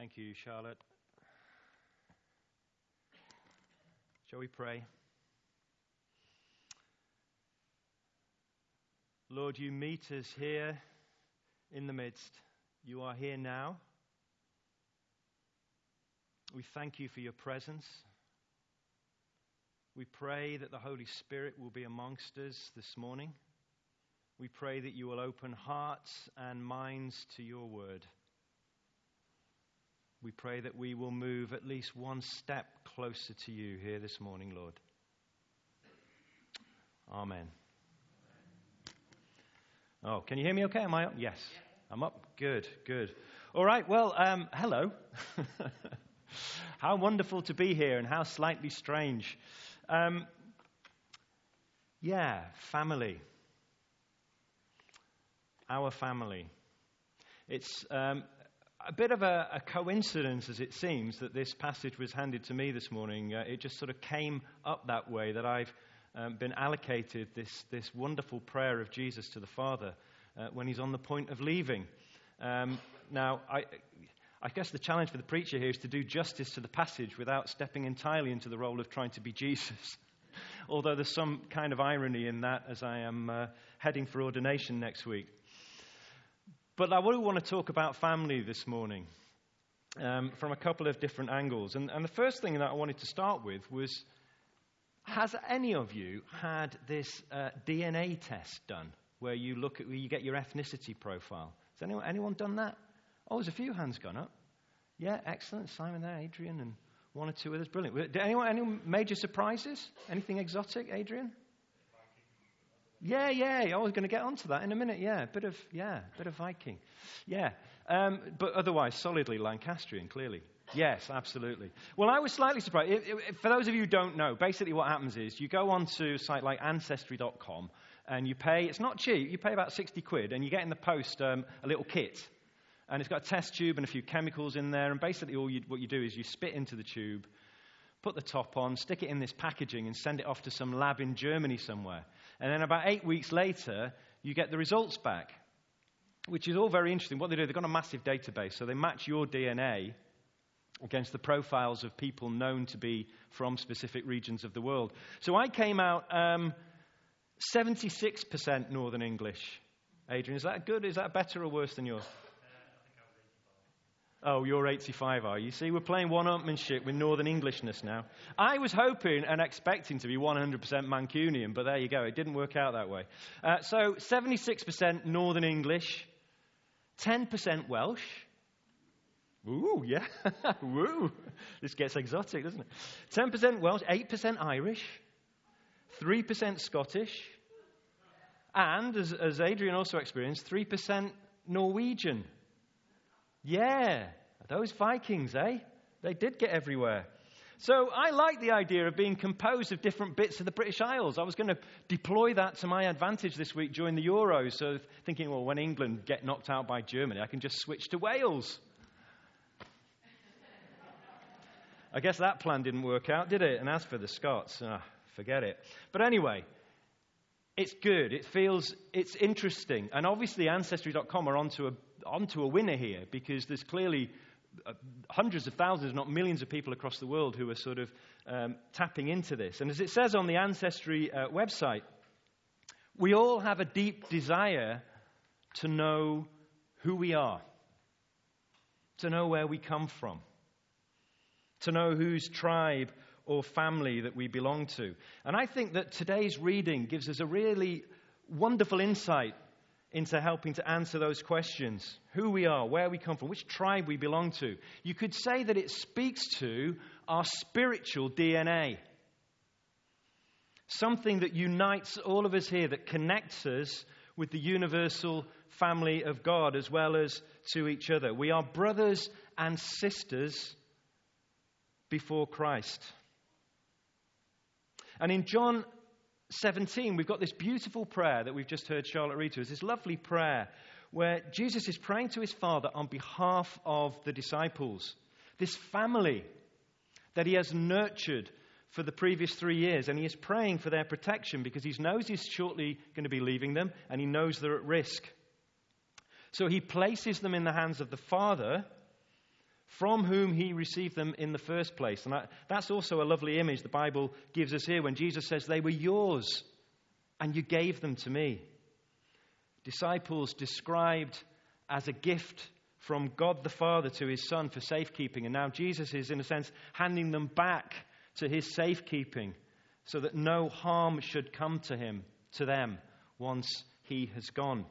Thank you, Charlotte. Shall we pray? Lord, you meet us here in the midst. You are here now. We thank you for your presence. We pray that the Holy Spirit will be amongst us this morning. We pray that you will open hearts and minds to your word. We pray that we will move at least one step closer to you here this morning, Lord. Amen. Oh, can you hear me okay? Am I up? Yes. I'm up. Good, good. All right, well, um, hello. how wonderful to be here and how slightly strange. Um, yeah, family. Our family. It's um, a bit of a, a, coincidence, as it seems, that this passage was handed to me this morning. Uh, it just sort of came up that way that I've um, been allocated this, this wonderful prayer of Jesus to the Father uh, when he's on the point of leaving. Um, now, I, I guess the challenge for the preacher here is to do justice to the passage without stepping entirely into the role of trying to be Jesus. Although there's some kind of irony in that as I am uh, heading for ordination next week. But I do want to talk about family this morning um, from a couple of different angles. And, and the first thing that I wanted to start with was Has any of you had this uh, DNA test done where you look at, where you get your ethnicity profile? Has anyone, anyone done that? Oh, there's a few hands gone up. Yeah, excellent. Simon there, Adrian, and one or two others. Brilliant. Did anyone, any major surprises? Anything exotic, Adrian? Yeah, yeah. I was going to get onto that in a minute. Yeah, bit of yeah, bit of Viking. Yeah, um, but otherwise solidly Lancastrian, clearly. Yes, absolutely. Well, I was slightly surprised. It, it, for those of you who don't know, basically what happens is you go onto a site like Ancestry.com and you pay. It's not cheap. You pay about sixty quid, and you get in the post um, a little kit, and it's got a test tube and a few chemicals in there. And basically, all you, what you do is you spit into the tube, put the top on, stick it in this packaging, and send it off to some lab in Germany somewhere. And then about eight weeks later, you get the results back, which is all very interesting. What they do, they've got a massive database, so they match your DNA against the profiles of people known to be from specific regions of the world. So I came out um, 76% Northern English. Adrian, is that good? Is that better or worse than yours? Oh, you're 85, are you? See, we're playing one upmanship with Northern Englishness now. I was hoping and expecting to be 100% Mancunian, but there you go. It didn't work out that way. Uh, so, 76% Northern English, 10% Welsh. Ooh, yeah. Woo. This gets exotic, doesn't it? 10% Welsh, 8% Irish, 3% Scottish, and, as, as Adrian also experienced, 3% Norwegian. Yeah, those Vikings, eh? They did get everywhere. So I like the idea of being composed of different bits of the British Isles. I was going to deploy that to my advantage this week during the Euros. So thinking, well, when England get knocked out by Germany, I can just switch to Wales. I guess that plan didn't work out, did it? And as for the Scots, oh, forget it. But anyway, it's good. It feels, it's interesting. And obviously, Ancestry.com are onto a onto a winner here because there's clearly uh, hundreds of thousands, not millions of people across the world who are sort of um, tapping into this. And as it says on the Ancestry uh, website, we all have a deep desire to know who we are, to know where we come from, to know whose tribe or family that we belong to. And I think that today's reading gives us a really wonderful insight into helping to answer those questions who we are, where we come from, which tribe we belong to. You could say that it speaks to our spiritual DNA. Something that unites all of us here, that connects us with the universal family of God as well as to each other. We are brothers and sisters before Christ. And in John 17, we've got this beautiful prayer that we've just heard Charlotte read to us, this lovely prayer where Jesus is praying to his Father on behalf of the disciples, this family that he has nurtured for the previous three years, and he is praying for their protection because he knows he's shortly going to be leaving them and he knows they're at risk. So he places them in the hands of the Father from whom he received them in the first place. And that, that's also a lovely image the Bible gives us here when Jesus says, They were yours, and you gave them to me. Disciples described as a gift from God the Father to his Son for safekeeping. And now Jesus is, in a sense, handing them back to his safekeeping so that no harm should come to him, to them, once he has gone.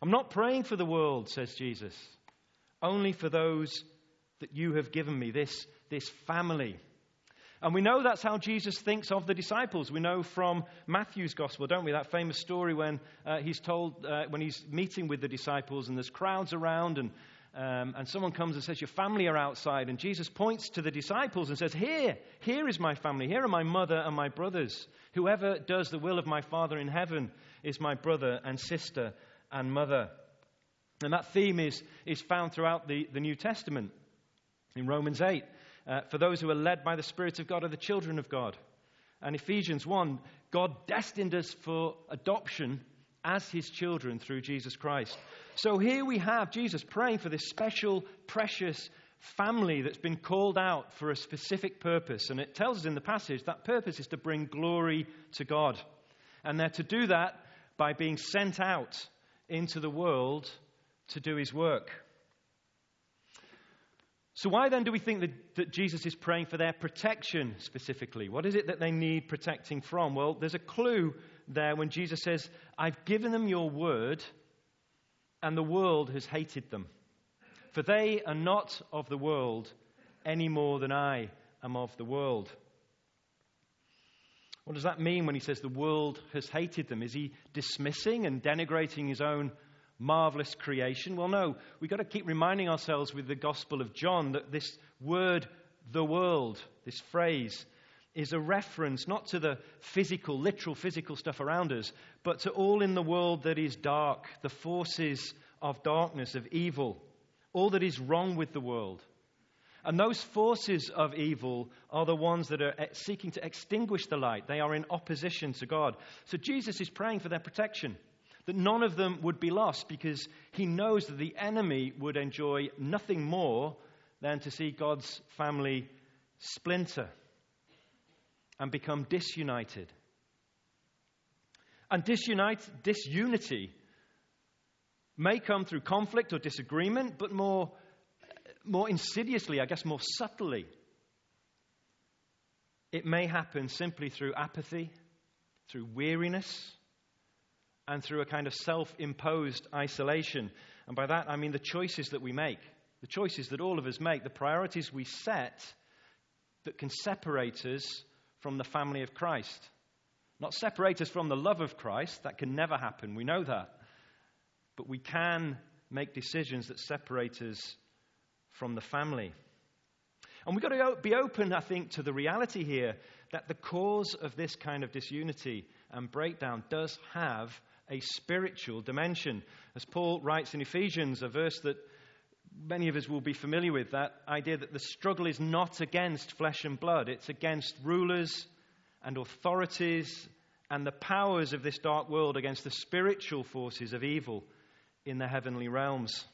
I'm not praying for the world, says Jesus, only for those that you have given me, this, this family. And we know that's how Jesus thinks of the disciples. We know from Matthew's gospel, don't we? That famous story when uh, he's told, uh, when he's meeting with the disciples and there's crowds around and, um, and someone comes and says, Your family are outside. And Jesus points to the disciples and says, Here, here is my family. Here are my mother and my brothers. Whoever does the will of my Father in heaven is my brother and sister and mother. And that theme is, is found throughout the, the New Testament. In Romans 8, uh, for those who are led by the Spirit of God are the children of God. And Ephesians 1, God destined us for adoption as his children through Jesus Christ. So here we have Jesus praying for this special, precious family that's been called out for a specific purpose. And it tells us in the passage that purpose is to bring glory to God. And they're to do that by being sent out into the world to do his work. So, why then do we think that, that, Jesus is praying for their protection specifically? What is it that they need protecting from? Well, there's a clue there when Jesus says, I've given them your word, and the world has hated them. For they are not of the world any more than I am of the world. What does that mean when he says the world has hated them? Is he dismissing and denigrating his own marvelous creation? Well, no. We've got to keep reminding ourselves with the Gospel of John that this word, the world, this phrase, is a reference not to the physical, literal physical stuff around us, but to all in the world that is dark, the forces of darkness, of evil, all that is wrong with the world. And those forces of evil are the ones that are eh, seeking to extinguish the light. They are in opposition to God. So Jesus is praying for their protection that none of them would be lost because he knows that the enemy would enjoy nothing more than to see God's family splinter and become disunited. And disunite, disunity may come through conflict or disagreement, but more, more insidiously, I guess more subtly. It may happen simply through apathy, through weariness, and through a kind of self imposed isolation. And by that, I mean the choices that we make, the choices that all of us make, the priorities we set that can separate us from the family of Christ. Not separate us from the love of Christ, that can never happen, we know that. But we can make decisions that separate us from the family. And we've got to be open, I think, to the reality here that the cause of this kind of disunity and breakdown does have a spiritual dimension. As Paul writes in Ephesians, a verse that many of us will be familiar with, that idea that the struggle is not against flesh and blood, it's against rulers and authorities and the powers of this dark world, against the spiritual forces of evil in the heavenly realms.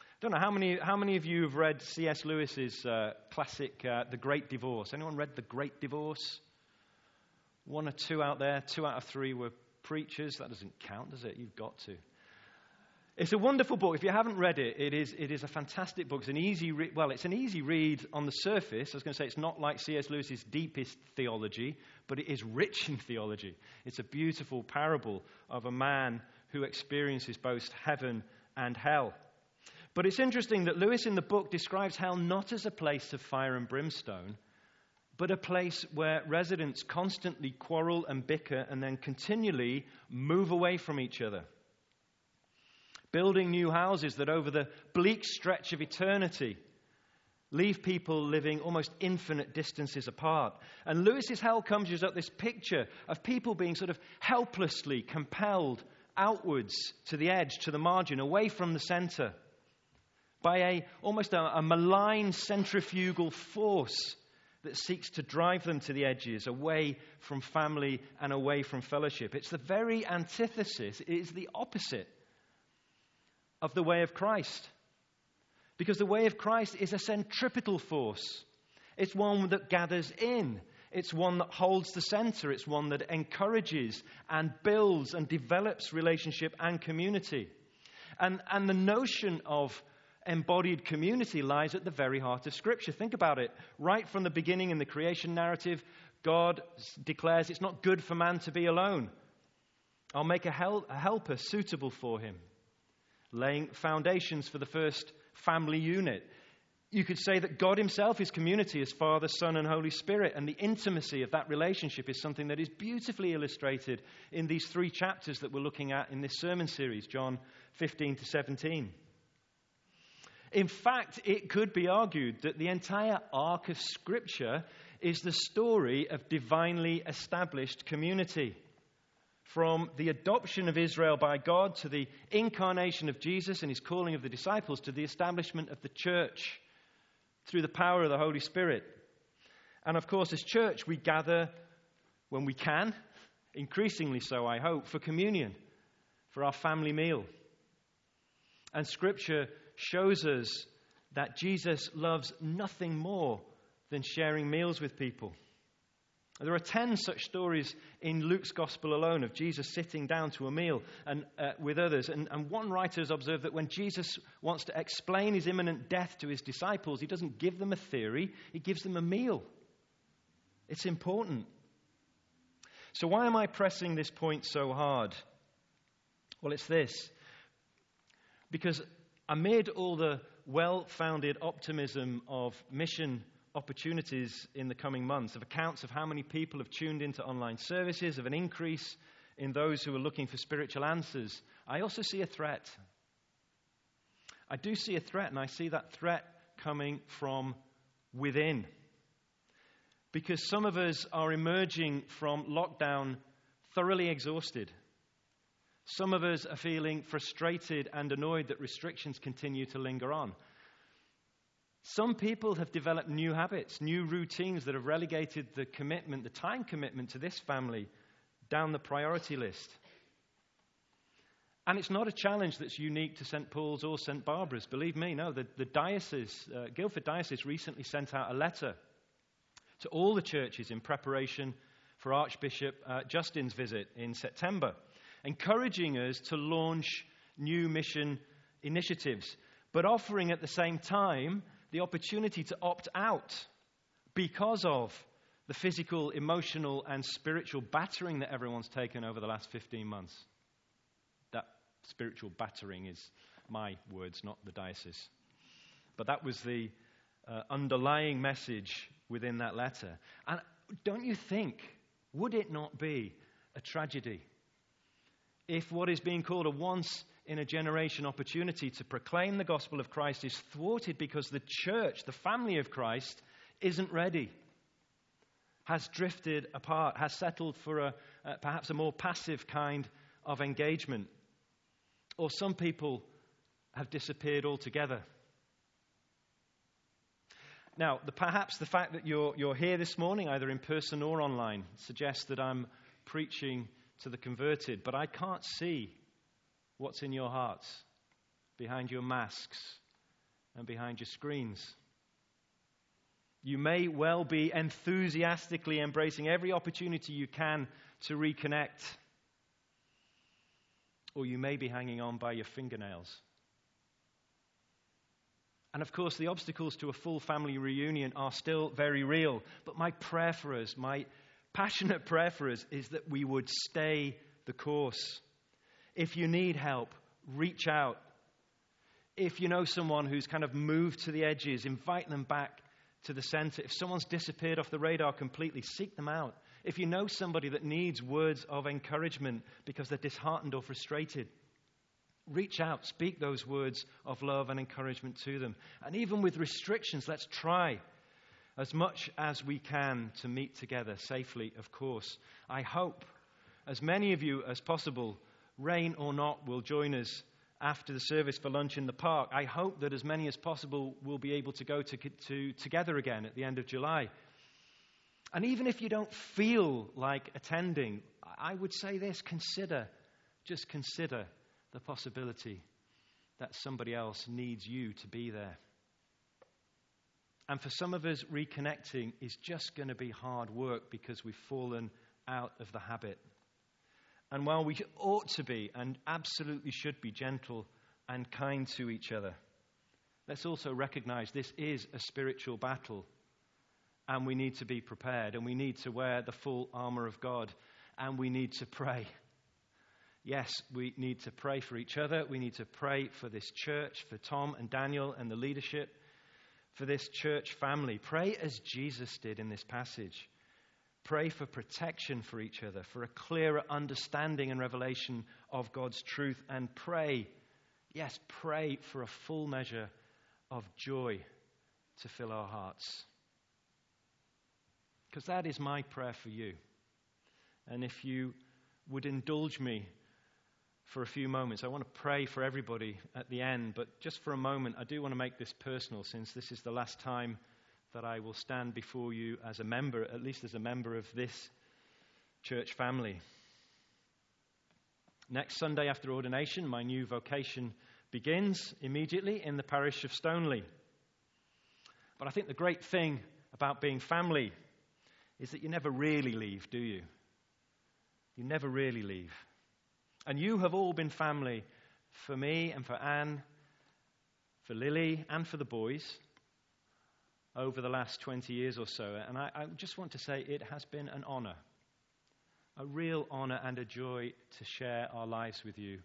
I don't know how many, how many of you have read C.S. Lewis's uh, classic, uh, The Great Divorce. Anyone read The Great Divorce? One or two out there, two out of three were preachers. That doesn't count, does it? You've got to. It's a wonderful book. If you haven't read it, it is, it is a fantastic book. It's an easy re- well, it's an easy read on the surface. I was going to say it's not like C.S. Lewis's deepest theology, but it is rich in theology. It's a beautiful parable of a man who experiences both heaven and hell. But it's interesting that Lewis in the book describes hell not as a place of fire and brimstone, but a place where residents constantly quarrel and bicker and then continually move away from each other. Building new houses that, over the bleak stretch of eternity, leave people living almost infinite distances apart. And Lewis's hell conjures up this picture of people being sort of helplessly compelled outwards to the edge, to the margin, away from the center, by a almost a, a malign centrifugal force that seeks to drive them to the edges, away from family and away from fellowship. It's the very antithesis, it is the opposite of the way of Christ. Because the way of Christ is a centripetal force. It's one that gathers in. It's one that holds the center. It's one that encourages and builds and develops relationship and community. And, and the notion of embodied community lies at the very heart of Scripture. Think about it. Right from the beginning in the creation narrative, God declares it's not good for man to be alone. I'll make a, hel- a helper suitable for him, laying foundations for the first family unit. You could say that God Himself is community as Father, Son, and Holy Spirit, and the intimacy of that relationship is something that is beautifully illustrated in these three chapters that we're looking at in this sermon series, John 15 to 17. In fact, it could be argued that the entire arc of Scripture is the story of divinely established community. From the adoption of Israel by God to the incarnation of Jesus and his calling of the disciples to the establishment of the church through the power of the Holy Spirit. And of course, as church, we gather when we can, increasingly so, I hope, for communion, for our family meal. And Scripture shows us that Jesus loves nothing more than sharing meals with people. There are 10 such stories in Luke's gospel alone of Jesus sitting down to a meal and, uh, with others. And, and one writer has observed that when Jesus wants to explain his imminent death to his disciples, he doesn't give them a theory, he gives them a meal. It's important. So, why am I pressing this point so hard? Well, it's this. Because amid all the well founded optimism of mission opportunities in the coming months, of accounts of how many people have tuned into online services, of an increase in those who are looking for spiritual answers, I also see a threat. I do see a threat, and I see that threat coming from within. Because some of us are emerging from lockdown thoroughly exhausted. Some of us are feeling frustrated and annoyed that restrictions continue to linger on. Some people have developed new habits, new routines that have relegated the commitment, the time commitment to this family down the priority list. And it's not a challenge that's unique to St. Paul's or St. Barbara's. Believe me, no. The, the diocese, uh, Guildford Diocese, recently sent out a letter to all the churches in preparation for Archbishop uh, Justin's visit in September encouraging us to launch new mission initiatives, but offering at the same time the opportunity to opt out because of the physical, emotional, and spiritual battering that everyone's taken over the last 15 months. That spiritual battering is my words, not the diocese. But that was the uh, underlying message within that letter. And don't you think, would it not be a tragedy if what is being called a once in a generation opportunity to proclaim the gospel of Christ is thwarted because the church, the family of Christ, isn't ready, has drifted apart, has settled for a, uh, perhaps a more passive kind of engagement, or some people have disappeared altogether. Now, the, perhaps the fact that you're, you're here this morning, either in person or online, suggests that I'm preaching to the converted, but I can't see what's in your hearts behind your masks and behind your screens. You may well be enthusiastically embracing every opportunity you can to reconnect, or you may be hanging on by your fingernails. And of course, the obstacles to a full family reunion are still very real. But my prayer for us, my passionate prayer for us is that we would stay the course. If you need help, reach out. If you know someone who's kind of moved to the edges, invite them back to the center. If someone's disappeared off the radar completely, seek them out. If you know somebody that needs words of encouragement because they're disheartened or frustrated, reach out, speak those words of love and encouragement to them. And even with restrictions, let's try as much as we can to meet together safely, of course. I hope as many of you as possible, rain or not, will join us after the service for lunch in the park. I hope that as many as possible will be able to go to, to, together again at the end of July. And even if you don't feel like attending, I would say this consider, just consider the possibility that somebody else needs you to be there. And for some of us, reconnecting is just going to be hard work because we've fallen out of the habit. And while we ought to be and absolutely should be gentle and kind to each other, let's also recognize this is a spiritual battle. And we need to be prepared, and we need to wear the full armor of God, and we need to pray. Yes, we need to pray for each other. We need to pray for this church, for Tom and Daniel and the leadership, for this church family. Pray as Jesus did in this passage. Pray for protection for each other, for a clearer understanding and revelation of God's truth, and pray, yes, pray for a full measure of joy to fill our hearts. Because that is my prayer for you. And if you would indulge me for a few moments. I want to pray for everybody at the end, but just for a moment, I do want to make this personal since this is the last time that I will stand before you as a member, at least as a member of this church family. Next Sunday after ordination, my new vocation begins immediately in the parish of Stoneleigh. But I think the great thing about being family is that you never really leave, do you? You never really leave. And you have all been family for me and for Anne, for Lily, and for the boys over the last 20 years or so. And I, I just want to say it has been an honor, a real honor and a joy to share our lives with you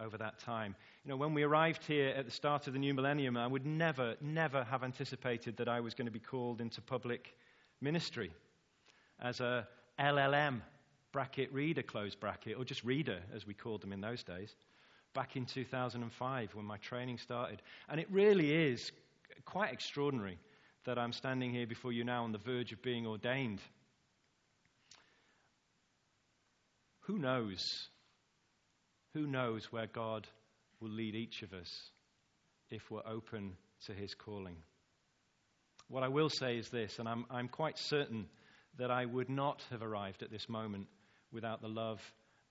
over that time. You know, when we arrived here at the start of the new millennium, I would never, never have anticipated that I was going to be called into public ministry as a LLM bracket reader, close bracket, or just reader, as we called them in those days, back in 2005 when my training started. And it really is quite extraordinary that I'm standing here before you now on the verge of being ordained. Who knows? Who knows where God will lead each of us if we're open to his calling? What I will say is this, and I'm, I'm quite certain that I would not have arrived at this moment without the love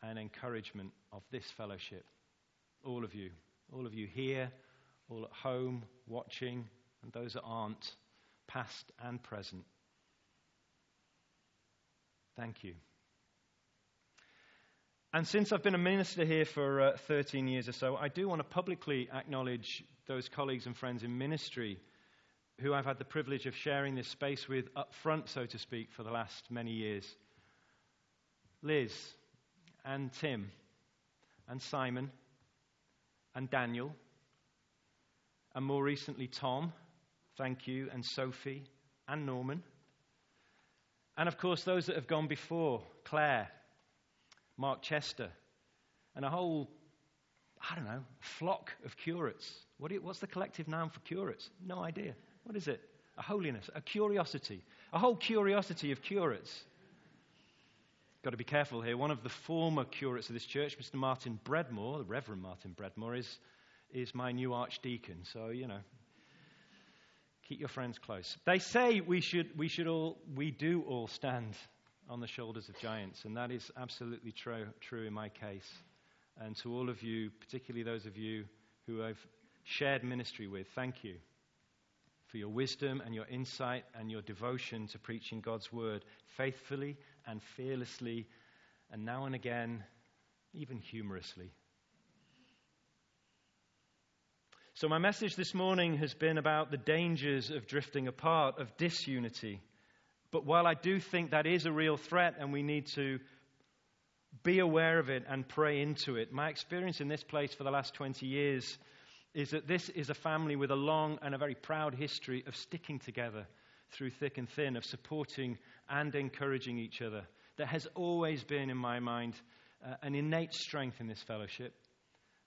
and encouragement of this fellowship. All of you, all of you here, all at home, watching, and those that aren't, past and present. Thank you. And since I've been a minister here for uh, 13 years or so, I do want to publicly acknowledge those colleagues and friends in ministry who I've had the privilege of sharing this space with up front, so to speak, for the last many years. Liz and Tim and Simon and Daniel, and more recently Tom, thank you, and Sophie and Norman. And of course, those that have gone before Claire, Mark Chester, and a whole, I don't know, flock of curates. What you, what's the collective noun for curates? No idea. What is it? A holiness, a curiosity, a whole curiosity of curates got to be careful here. One of the former curates of this church, Mr. Martin Breadmore, the Reverend Martin Breadmore, is, is my new archdeacon. So, you know, keep your friends close. They say we should, we should all, we do all stand on the shoulders of giants, and that is absolutely true, true in my case. And to all of you, particularly those of you who I've shared ministry with, thank you for your wisdom and your insight and your devotion to preaching God's word faithfully and fearlessly, and now and again, even humorously. So, my message this morning has been about the dangers of drifting apart, of disunity. But while I do think that is a real threat and we need to be aware of it and pray into it, my experience in this place for the last 20 years is that this is a family with a long and a very proud history of sticking together through thick and thin, of supporting and encouraging each other. There has always been, in my mind, uh, an innate strength in this fellowship.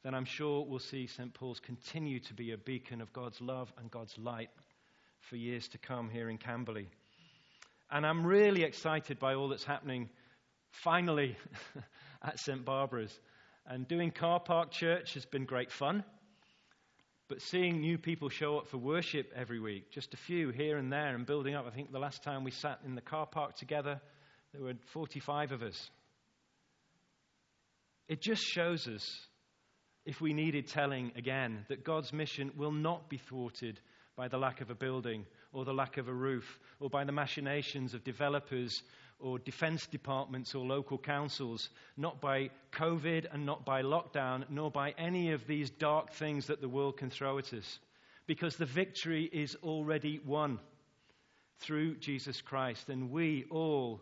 Then I'm sure we'll see St. Paul's continue to be a beacon of God's love and God's light for years to come here in Camberley. And I'm really excited by all that's happening finally at St. Barbara's. And doing car park church has been great fun. But seeing new people show up for worship every week, just a few here and there, and building up. I think the last time we sat in the car park together, there were 45 of us. It just shows us, if we needed telling again, that God's mission will not be thwarted by the lack of a building or the lack of a roof, or by the machinations of developers or defense departments or local councils, not by COVID and not by lockdown, nor by any of these dark things that the world can throw at us. Because the victory is already won through Jesus Christ. And we all,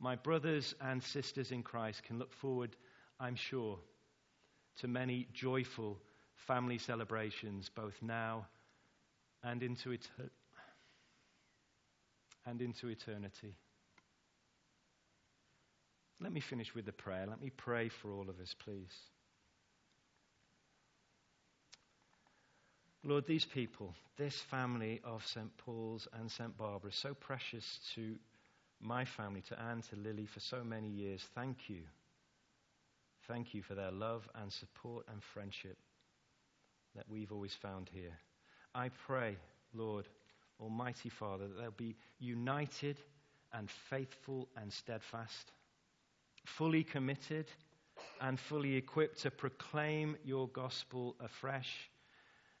my brothers and sisters in Christ, can look forward, I'm sure, to many joyful family celebrations, both now and into, eter- and into eternity. Let me finish with a prayer. Let me pray for all of us, please. Lord, these people, this family of St. Paul's and St. Barbara, so precious to my family, to Anne, to Lily, for so many years. Thank you. Thank you for their love and support and friendship that we've always found here. I pray, Lord, Almighty Father, that they'll be united and faithful and steadfast, fully committed and fully equipped to proclaim your gospel afresh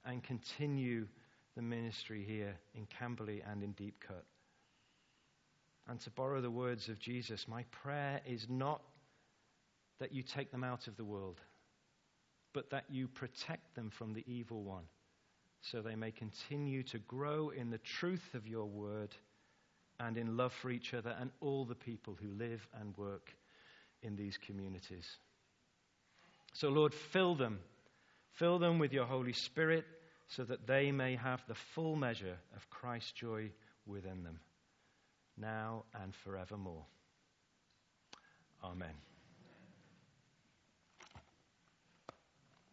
and continue the ministry here in Camberley and in Deep Cut. And to borrow the words of Jesus, my prayer is not that you take them out of the world, but that you protect them from the evil one, so they may continue to grow in the truth of your word and in love for each other and all the people who live and work in these communities. So, Lord, fill them Fill them with your Holy Spirit so that they may have the full measure of Christ's joy within them, now and forevermore. Amen.